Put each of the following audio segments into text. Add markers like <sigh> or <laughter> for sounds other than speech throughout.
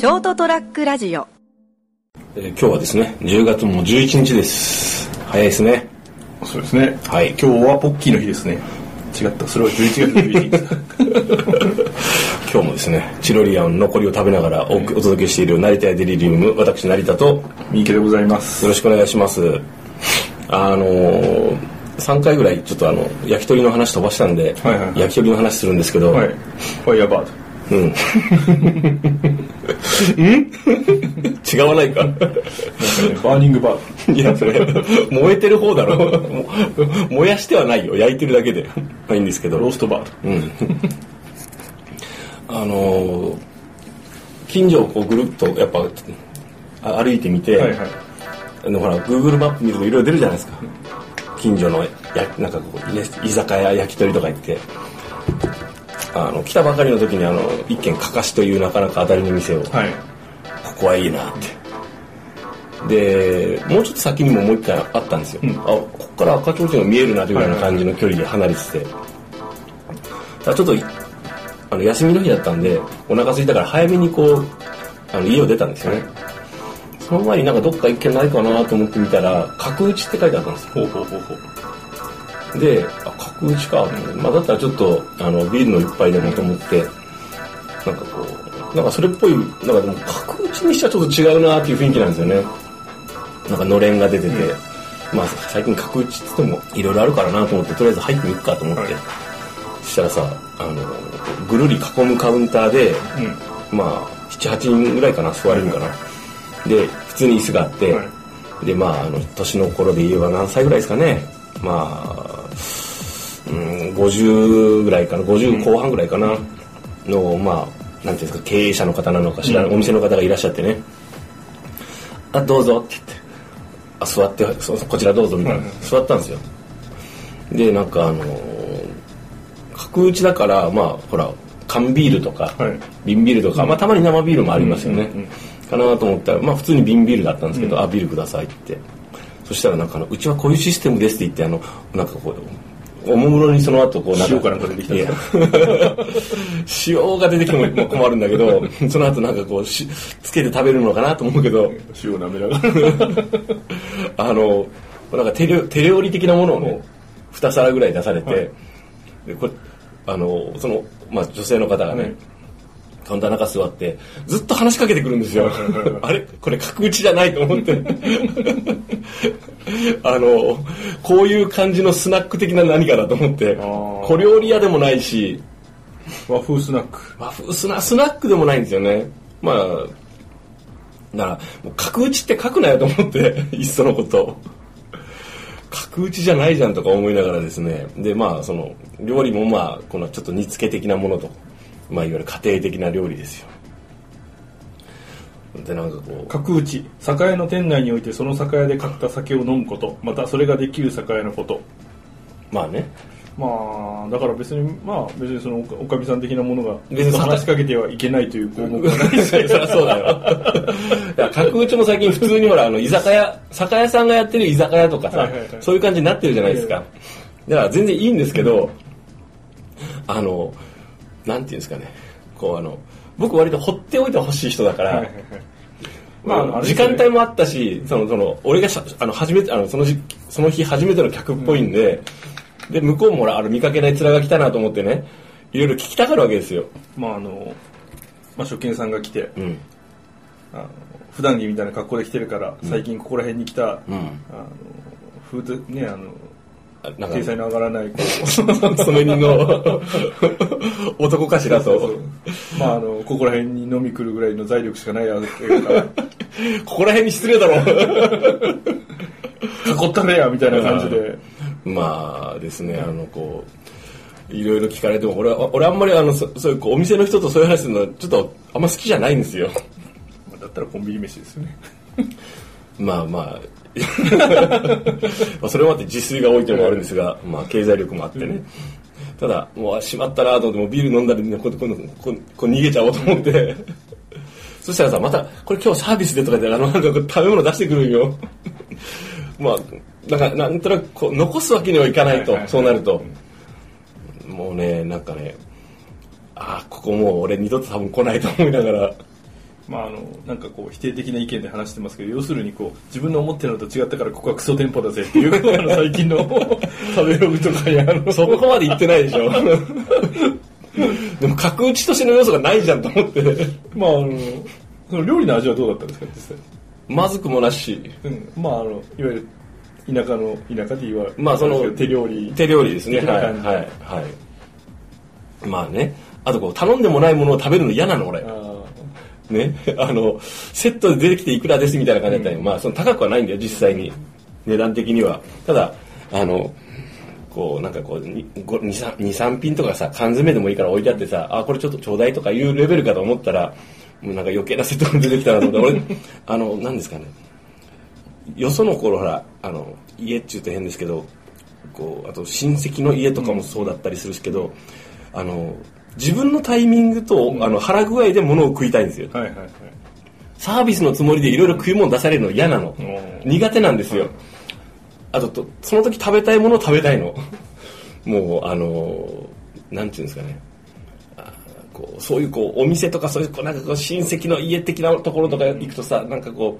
ショートトラックラジオ、えー今日はですね10月も11日です早いですねそうですね。はい今日はポッキーの日ですね。違った。それは11月11日だ。<laughs> 今日もですねチロリアンの残りを食べながらおお届けしている成田屋デリリウム私成田とよ三池でございます。ろしくお願いしますあのー、3回ぐらいちょっとあの焼き鳥の話飛ばしたんで、はいはいはい焼き鳥の話するんですけど、はい。ファイヤーバード。うん <laughs> 違わないか。なんかね、バーニングバー。いやそれ燃えてる方だろ。も燃やしてはないよ。焼いてるだけで。まあいいんですけど。ド。ローストバー。ド。うん、あのー近所をこうぐるっとやっぱあ歩いてみて、はいはい。あのほら Google マップ見るといろいろ出るじゃないですか。近所のやなんかこうい居酒屋焼き鳥とか行ってあの来たばかりの時にあの一軒かかしというなかなか当たりの店を、はい。ここはいいなって。でもうちょっと先にももう一回あったんですよ、うん。あここから赤ちょうちんが見えるなというような感じの距離で離れてて、ただちょっとあの休みの日だったんでお腹空いたから早めにこうあの家を出たんですよね、その前になんかどっか一軒ないかなと思ってみたら角打ちって書いてあったんですよ。ほうほうほうほう。であ角打ちかまあ、だったらちょっとあのビールの一杯でもと思ってなんかこうなんかそれっぽいなんかでも角打ちにしてはちょっと違うなっていう雰囲気なんですよね。なんかのれんが出てて、まあ最近角打ちっつってもいろいろあるからなと思ってとりあえず入ってみるかと思って、はい。そしたらさあのぐるり囲むカウンターでうん。まあ78人ぐらいかな座れるんかな、で普通に椅子があって、はでまああの年の頃で言えば何歳ぐらいですかね。まあ、うん、50ぐらいかな50後半ぐらいかな。のまあなんていうんですか経営者の方なのか知らない、うん。お店の方がいらっしゃってね「あどうぞ」って言って「あ座ってそこちらどうぞ」みたいな、座ったんですよ。でなんかあの角打ちだからまあほら缶ビールとか、はい。瓶ビールとか、まあ、たまに生ビールもありますよね、かなと思ったら、まあ、普通に瓶ビールだったんですけど、あビールくださいって。そしたらなんかあのうちはこういうシステムですって言ってあのなんかこうおもむろにその後こうなんか塩かなんか出てきた塩が出てきても困るんだけどその後なんかこうしつけて食べるのかなと思うけど塩舐めながら。あのなんか手料手料理的なものをね2皿ぐらい出されて、はい。でこれあのその、まあ、女性の方がね、はいカウンターの中座ってずっと話しかけてくるんですよ。<laughs> あれ？これ角打ちじゃないと思って。<laughs> あのこういう感じのスナック的な何かだと思って。小料理屋でもないし。和風スナック。和風スナスナックでもないんですよね。まあだからもう角打ちって書くなよと思って <laughs> いっそのこと。角打ちじゃないじゃんとか思いながらですね。でまあその料理もまあこのちょっと煮付け的なものとまあいわゆる家庭的な料理ですよでなんかこう角打ち。酒屋の店内においてその酒屋で買った酒を飲むこと。またそれができる酒屋のこと。まあねまあ、だから別に、まあ別にそのおかみさん的なものが別に話しかけてはいけないという項目はないそりゃそうだよ。だから角打ちも最近普通にほら、あの、居酒屋、酒屋さんがやってる居酒屋とかさ、はいはいはいそういう感じになってるじゃないですか。だから全然いいんですけど、あの、なんていうんですかね、こうあの、僕割と放っておいてほしい人だから、まあ、まあ時間帯もあったし、その、その、俺がしゃあの、初めて、あの、その時、その日初めての客っぽいんで、で、向こうもほら、あの、見かけない面が来たなと思ってね、いろいろ聞きたがるわけですよ。まああの、まあ、初見さんが来て、うん。あの普段着みたいな格好で来てるから、最近ここら辺に来た、うん。あの風とねあのあなんか体裁の上がらないこ染め人の男かしらと。まああのここら辺に飲み来るぐらいの財力しかないやつここら辺に失礼だろ。囲ったれやみたいな感じでまあですね、あの、こう、いろいろ聞かれても、俺は、俺あんまりあの、そそういうお店の人とそういう話するの、ちょっとあんま好きじゃないんですよ。まあだったらコンビニ飯ですよねまあまあ、まあそれもあって自炊が多いというのもあるんですが、まあ経済力もあってね。ただ、もうしまったなと思って、もうビール飲んだりね、こうこうこう逃げちゃおうと思って。そしたらさ、また、これ今日サービスでとかで、あの、なんか食べ物出してくるんよ。まあ、なんか、なんとなくこう、残すわけにはいかないと、そうなると。もうね、なんかね、ああ、ここもう俺二度と多分来ないと思いながら、まああのなんかこう否定的な意見で話してますけど要するにこう自分の思ってるのと違ったからここはクソ店舗だぜっていう <laughs> あの最近の食べログとかにあのそこまで言ってないでしょ。<laughs> でも角打ちとしての要素がないじゃんと思って。まああのその料理の味はどうだったんですか実際？まずくもなし。うん、まああのいわゆる田舎の田舎で言われまあその手料理手料理ですね。はいはいはい。まあね。あとこう頼んでもないものを食べるの嫌なの俺。あねあのセットで出てきていくらですみたいな感じだったり、まあその高くはないんだよ実際に。値段的には。ただあのこうなんかこう23品とかさ缶詰でもいいから置いてあってさあこれちょっとちょうだいとかいうレベルかと思ったらもうなんか余計なセットが出てきたなと思って俺あの何ですかね。よその頃ほらあの家っちゅうと変ですけどこうあと親戚の家とかもそうだったりするしけど、あの自分のタイミングと、あの腹具合で物を食いたいんですよ。あはいはいはい。サービスのつもりでいろいろ食い物出されるの嫌なの。ん。苦手なんですよ。あととその時食べたいものを食べたいの。<laughs> もうあのなんていうんですかね。あこうそういうこうお店とかそういうこうなんかこう親戚の家的なところとか行くとさなんかこ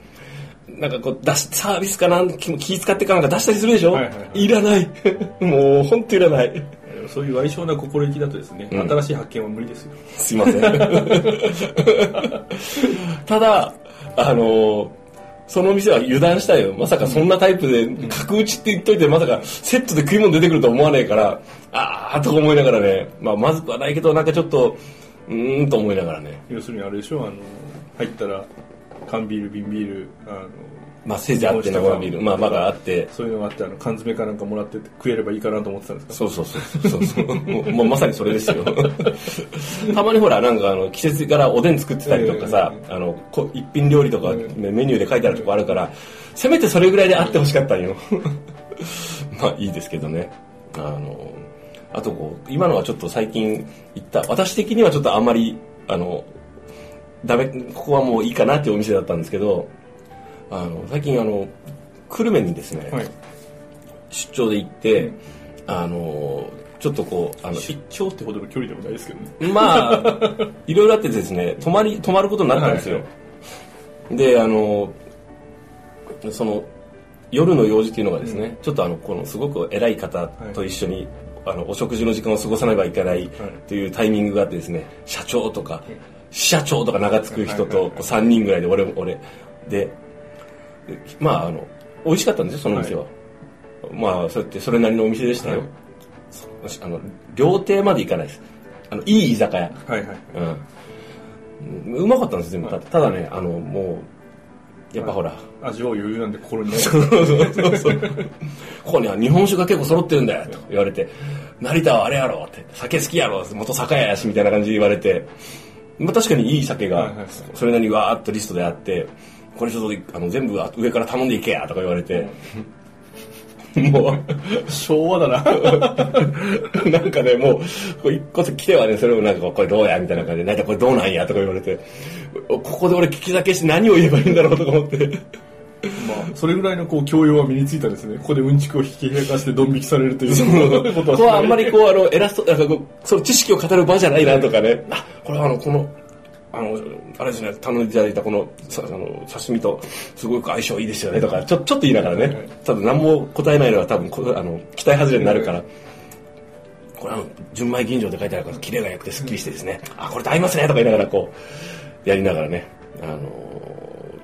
うなんかこう出しサービスかなん気気使ってかなんか出したりするでしょ、はいはいはい。いらない。<laughs> もう本当いらないそういう相性な心意気だとですね、ん新しい発見は無理ですよすいません。<laughs> ただ、あのその店は油断したよ。まさかそんなタイプで、角打ちって言っといて、まさかセットで食い物出てくると思わないから、あーとか思いながらね、まあ、まずくはないけど、なんかちょっと、うーんと思いながらね。要するにあれでしょあの入ったら缶ビール瓶ビールあのまあ、せいぜいあって生ビール、まあ、まだあって、そういうのがあってあの缶詰かなんかもらって食えればいいかなと思ってたんですか？そうそうそうそうそうもうもうまさにそれですよ。<laughs> たまにほらなんかあの季節からおでん作ってたりとかさ、あのこ一品料理とか、ねメニューで書いてあるとこあるからせめてそれぐらいであってほしかったんよ。<laughs> まあいいですけどね。あのあとこう今のはちょっと最近言った私的にはちょっとあんまりあのダメここはもういいかなっていうお店だったんですけどあの最近あの久留米にですね、はい。出張で行って、あのちょっとこうあの出張ってほどの距離でもないですけどね。まあいろいろあってですね泊まり泊まることになったんですよ、はいであのその夜の用事っていうのがですね、ちょっとあのこのすごく偉い方と一緒に、あのお食事の時間を過ごさねばいけないとい。うタイミングがあってですね社長とか支社長とか名が付く人とはいはいはいこう3人ぐらいで俺も俺。ででまああの美味しかったんですよその店は、まあそうやってそれなりのお店でしたよ、あの料亭まで行かないです。あのいい居酒屋。はいはい。うん、うまかったんです全部。たただねあのもうやっぱほら、味は余裕なんで心に。そうそうそう。ここには日本酒が結構揃ってるんだよと言われて。成田はあれやろって。酒好きやろ元酒屋やしみたいな感じで言われて、まあ、確かにいい酒がそれなりにわーっとリストであってこれちょっとあの全部上から頼んでいけやとか言われて、もう昭和だな。<laughs> なんかね、もう、一個来てはね、それをなんか、これどうやみたいな感じで、なんかこれどうなんやとか言われて、ここで俺聞き酒して何を言えばいいんだろうとか思って。まあそれぐらいのこう教養は身についたんですね。ここでうんちくを引き開かしてドン引きされるということここはあんまりこう、あの、偉そう、なんかこう、その知識を語る場じゃないなとかね、あ、これはあの、この、あの、あれですね、頼んでいただいたこの、さあの、刺身と、すごく相性いいですよね。とか、ちょ、ちょっと言いながらね、ただ何も答えないのは多分こ、あの、期待外れになるから、これあの、純米吟醸って書いてあるから、キレが良くてスッキリしてですね、あ、これと合いますねとか言いながらこう、やりながらね、あの、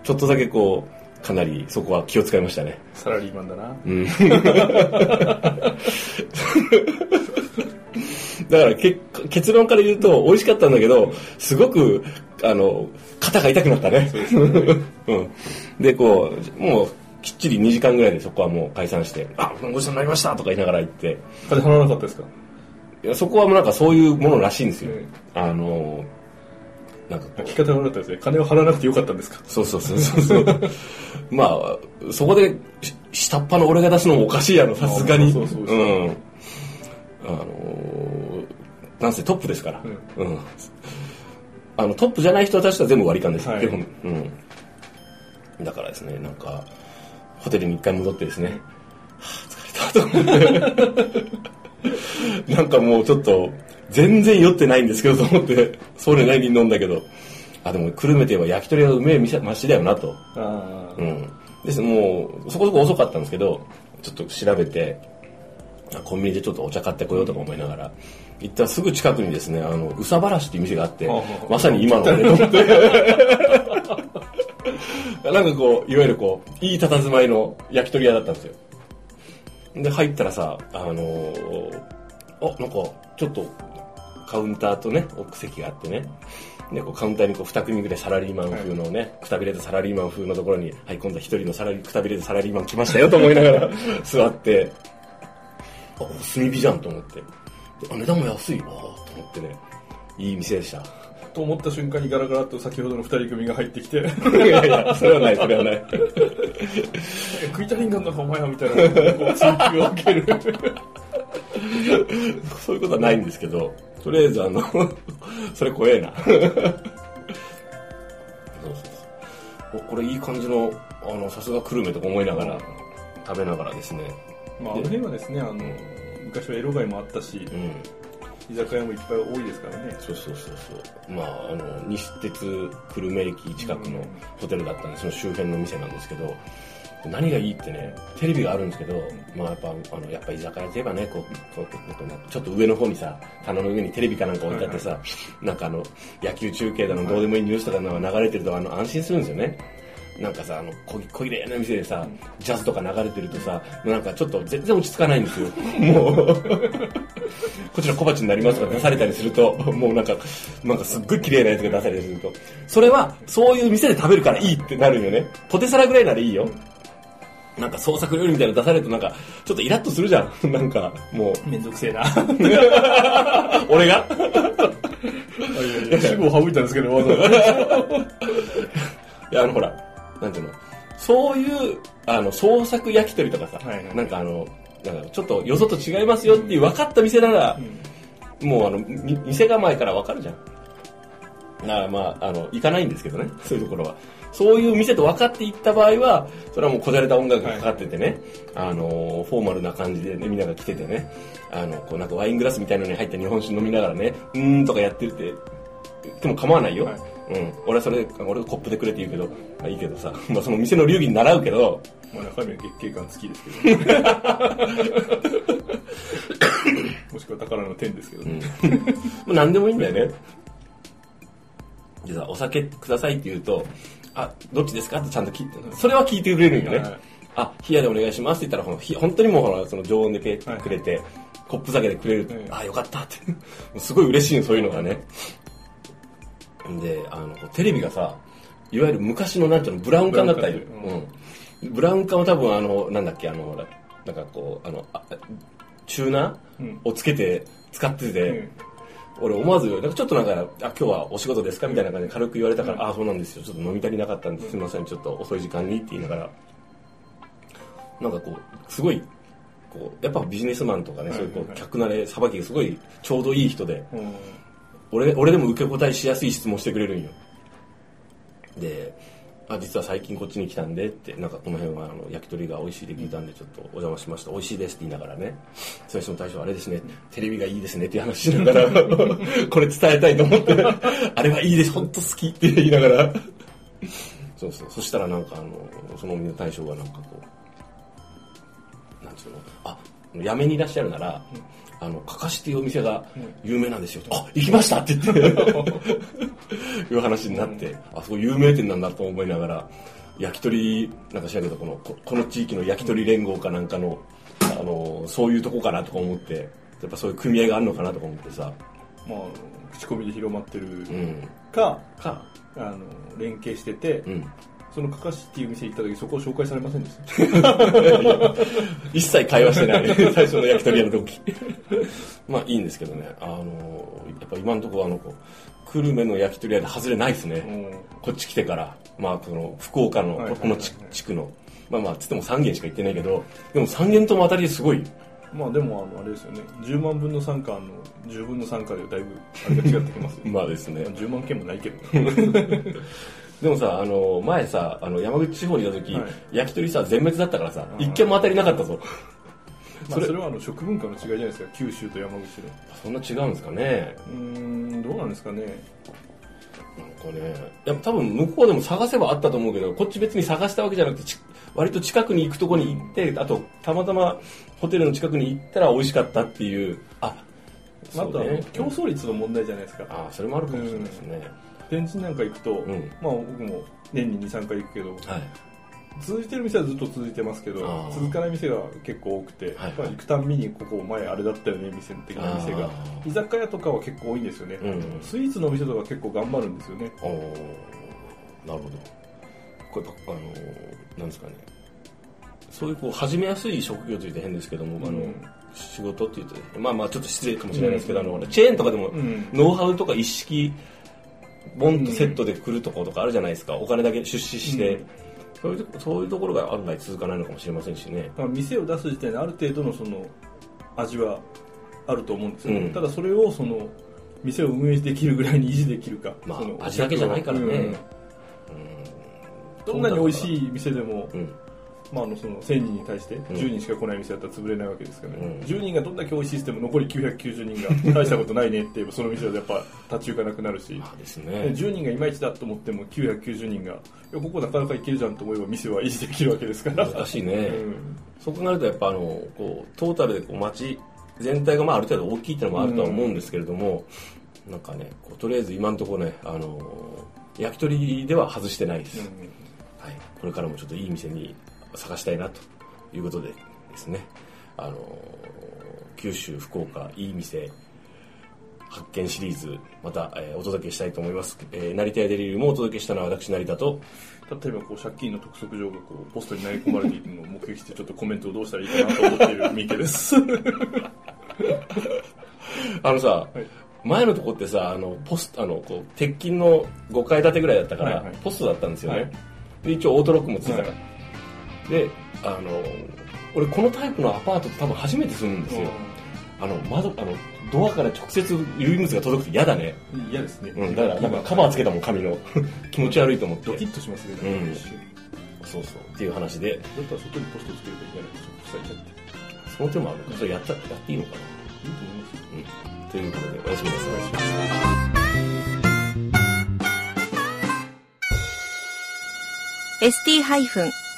ちょっとだけこう、かなりそこは気を使いましたね。サラリーマンだな <laughs> だからけ結論から言うと美味しかったんだけどすごくあの肩が痛くなったね。うん、でこうもうきっちり2時間ぐらいでそこはもう解散して「あごちそうになりました」とか言いながら行って。風邪はらなかったですか？いやそこはもうなんかそういうものらしいんですよ、えあのなんか聞き方が悪かったですね。金を払わなくてよかったんですか？そうそうそうそうそう。<laughs> まあそこでし下っ端の俺が出すのもおかしいやろさすがに。そうそうそう。うん。あのーなんせトップですから、うん。あのトップじゃない人たちは全部割り勘です、はい。基本、うん、だからですねなんかホテルに一回戻ってですね。はあ疲れたと思って。<laughs> なんかもうちょっと全然酔ってないんですけどと思ってそれなりに飲んだけど。あでも久留米といえば焼き鳥がうめえ店町だよなと。うん。ですもうそこそこ遅かったんですけどちょっと調べてあコンビニでちょっとお茶買ってこようとか思いながら行ったらすぐ近くにですねあの宇佐原市っていう店があってまさに今の俺と思ってなんかこういわゆるこういい佇まいの焼き鳥屋だったんですよ。で入ったらさあのーあなんかちょっとカウンターとね奥席があってね。でこうカウンターにこう2組ぐらいサラリーマン風のね、くたびれたサラリーマン風のところに、はい、今度は一人のサラリくたびれたサラリーマン来ましたよと思いながら座って、あ、炭火じゃんと思って。値段も安いわと思ってね、いい店でした。と思った瞬間にガラガラと先ほどの二人組が入ってきていやいや、それはない、それはない。食いたいんがんだかお前はみたいな追求を受けるそういうことはないんですけど、とりあえずあの、それ怖えな。そうそうそうおこれいい感じの、あの、さすが久留米とか思いながら、食べながらですね。まああの辺はですねあの昔はエロ街もあったしうん。居酒屋もいっぱい多いですからねそうそうそうそう。まあ、あの、西鉄久留米駅近くのホテルだったんで、その周辺の店なんですけど、何がいいってね、テレビがあるんですけど、まあやっぱ、あの、やっぱ居酒屋といえばね、こう、こうなんかちょっと上の方にさ、棚の上にテレビかなんか置いてあってさ、なんかあの、野球中継だの、どうでもいいニュースとかの流れてると、あの、安心するんですよね。なんかさ、あの、こ小綺麗な店でさ、ジャズとか流れてるとさ、なんかちょっと全然落ち着かないんですよ。もう、<laughs> こちら小鉢になりますとか出されたりすると、もうなんか、なんかすっごい綺麗なやつが出されたりすると、それは、そういう店で食べるからいいってなるよね。ポテサラぐらいならいいよ。なんか創作料理みたいなの出されるとなんか、ちょっとイラッとするじゃん。<laughs> なんか、もう、めんどくせえな <laughs> 俺が？主語を省いたんですけどわざわざいや、あの、ほら、なんていうの、そういう、あの、創作焼き鳥とかさ、はいはい。なんかあの、なんかちょっとよそと違いますよっていう分かった店なら、もうあの、み店構えから分かるじゃん。だからまあ、あの、行かないんですけどね、そういうところは。そういう店と分かって行った場合は、それはもうこじゃれた音楽がかかっててね、あの、フォーマルな感じでね、みんなが来ててね、あの、こうなんかワイングラスみたいなのに入った日本酒飲みながらね、うーんとかやってるって、でも構わないよ。はいうん。俺はそれ、俺はコップでくれって言うけど、まあいいけどさ、<laughs> まあその店の流儀に習うけど、まあ中身は月経感付きですけど <laughs> もしくは宝の天ですけどね、<laughs> まあ何でもいいんだよね。でさ、お酒くださいって言うと、あ、どっちですかってちゃんと聞いて、それは聞いてくれるんよね。はいあ、冷やでお願いしますって言ったら、ほ本当にもうほら、その常温でくれて、コップ酒でくれる。はいあ、よかったって。すごい嬉しいの、そういうのがね。で、あの、テレビがさ、いわゆる昔のなんていうの、ブラウン管だったり、ブラウン管。うん。ブラウン管は多分あの、なんだっけ、あの、なんかこう、あの、あチューナうん。ーをつけて使ってて、うん。俺思わず、なんかちょっとなんか、あ、今日はお仕事ですかみたいな感じで軽く言われたから、あ、そうなんですよ。ちょっと飲み足りなかったんです。みません。ちょっと遅い時間にって言いながら、なんかこう、すごい、こう、やっぱビジネスマンとかね、そういうこう、客慣れ、さばきがすごいちょうどいい人で、うん俺、俺でも受け答えしやすい質問してくれるんよ。で、あ、実は最近こっちに来たんでって、なんかこの辺はあの焼き鳥が美味しいで聞いたんでちょっとお邪魔しました。美味しいですって言いながらね。その人の大将あれですね、テレビがいいですねっていう話しながら、<laughs> これ伝えたいと思って、あれはいいです、本当好きって言いながら。そうそう。そしたらなんかあの、そのお店の大将がなんかこう、なんつうの、あ、やめにいらっしゃるなら、あの、かかしっていうお店が有名なんですよ。あ、行きましたって言って、<laughs> いう話になって、あ、そう有名店なんだと思いながら、焼き鳥、なんか知らんけど、この、ここの地域の焼き鳥連合かなんかの、あの、そういうとこかなとか思って、やっぱそういう組合があるのかなとか思ってさ、まあ口コミで広まってるうん。か、か、あの連携してて、うん。そのかかしっていう店行った時そこを紹介されませんでした？<laughs> 一切会話してない。<laughs> 最初の焼き鳥屋の時。まあいいんですけどね。あの、やっぱ今のところあの、久留米の焼き鳥屋で外れないですね。うんこっち来てから、まあ、この福岡の、この地地区の、まあまあ、つっても3軒しか行ってないけど、でも3軒とも当たりですごい。まあでもあのあれですよね10万分の3かの10分の3かでだいぶあれが違ってきますよ <laughs> まあですね。10万件もないけどでもさ、あの、前さ、あの、山口地方にいた時、はい。焼き鳥さ、全滅だったからさ、うん。一軒も当たりなかったぞ。それまあそれはあの食文化の違いじゃないですか九州と山口の。そんな違うんですかね。うーんどうなんですかね。なんかかねいや多分向こうでも探せばあったと思うけどこっち別に探したわけじゃなくてち割と近くに行くところに行ってあとたまたまホテルの近くに行ったら美味しかったっていう。ああとはそうね競争率の問題じゃないですか、あそれもあるかもしれないですね、天神なんか行くと、ん。まあ僕も年に23回行くけどはい。続いてる店はずっと続いてますけど続かない店が結構多くて、はい。まあ、行くたんびにここ前あれだったよね店的な店が。居酒屋とかは結構多いんですよね、うん。スイーツのお店とか結構頑張るんですよね。なるほど。これあのなんですかね。そういうこう始めやすい職業と言って変ですけども、あのうん仕事って言ってまあまあちょっと失礼かもしれないですけど、あのチェーンとかでも、うん。ノウハウとか一式ボンとセットで来るところとかあるじゃないですか。お金だけ出資して、うん。そういうとそういうところが案外続かないのかもしれませんしね。まあ、店を出す時点である程度のその味はあると思うんですよ、うん。ただそれをその店を運営できるぐらいに維持できるか、まあその味だけじゃないからね。うん。どんなに美味しい店でも、うんまあ、あのその1000人に対して10人しか来ない店だったら潰れないわけですからね、うん。10人がどんだけ美味しいしても残り990人が <laughs> 大したことないねって言えばその店はやっぱ立ち行かなくなるし、まあですでね10人がいまいちだと思っても990人がいやここなかなかいけるじゃんと思えば店は維持できるわけですから。難しいね、うん。そう考えるとやっぱあのこうトータルでこう街全体がまあある程度大きいっていうのもあるとは思うんですけれども、なんかねこうとりあえず今のところねあの焼き鳥では外してないです、はい、これからもちょっといい店に探したいなということでですねあの九州福岡いい店発見シリーズまた、えーお届けしたいと思います、えー成田屋デリリウムをお届けしたのは私成田と例えばこう借金の督促状がこうポストに投げ込まれているのを目撃してちょっとコメントをどうしたらいいかなと思っている三池です。<laughs> あのさ、はい前のとこってさあのポスあのこう鉄筋の5階建てぐらいだったから、はいはい。ポストだったんですよね、はいで一応オートロックもついたから、はいであの俺このタイプのアパートって多分初めて住むんですよ、あの窓あのドアから直接郵便物が届くと嫌だね、うん嫌ですね。うん、だからなんかカバーつけたもん紙の <laughs> 気持ち悪いと思ってドキッとしますね。うんそうそうっていう話でだったら外にポストつければいいじゃないですか。塞いちゃって。その手もあるのかそれやったやっていいのかないいと思いますよ。うんということでおやすみなさい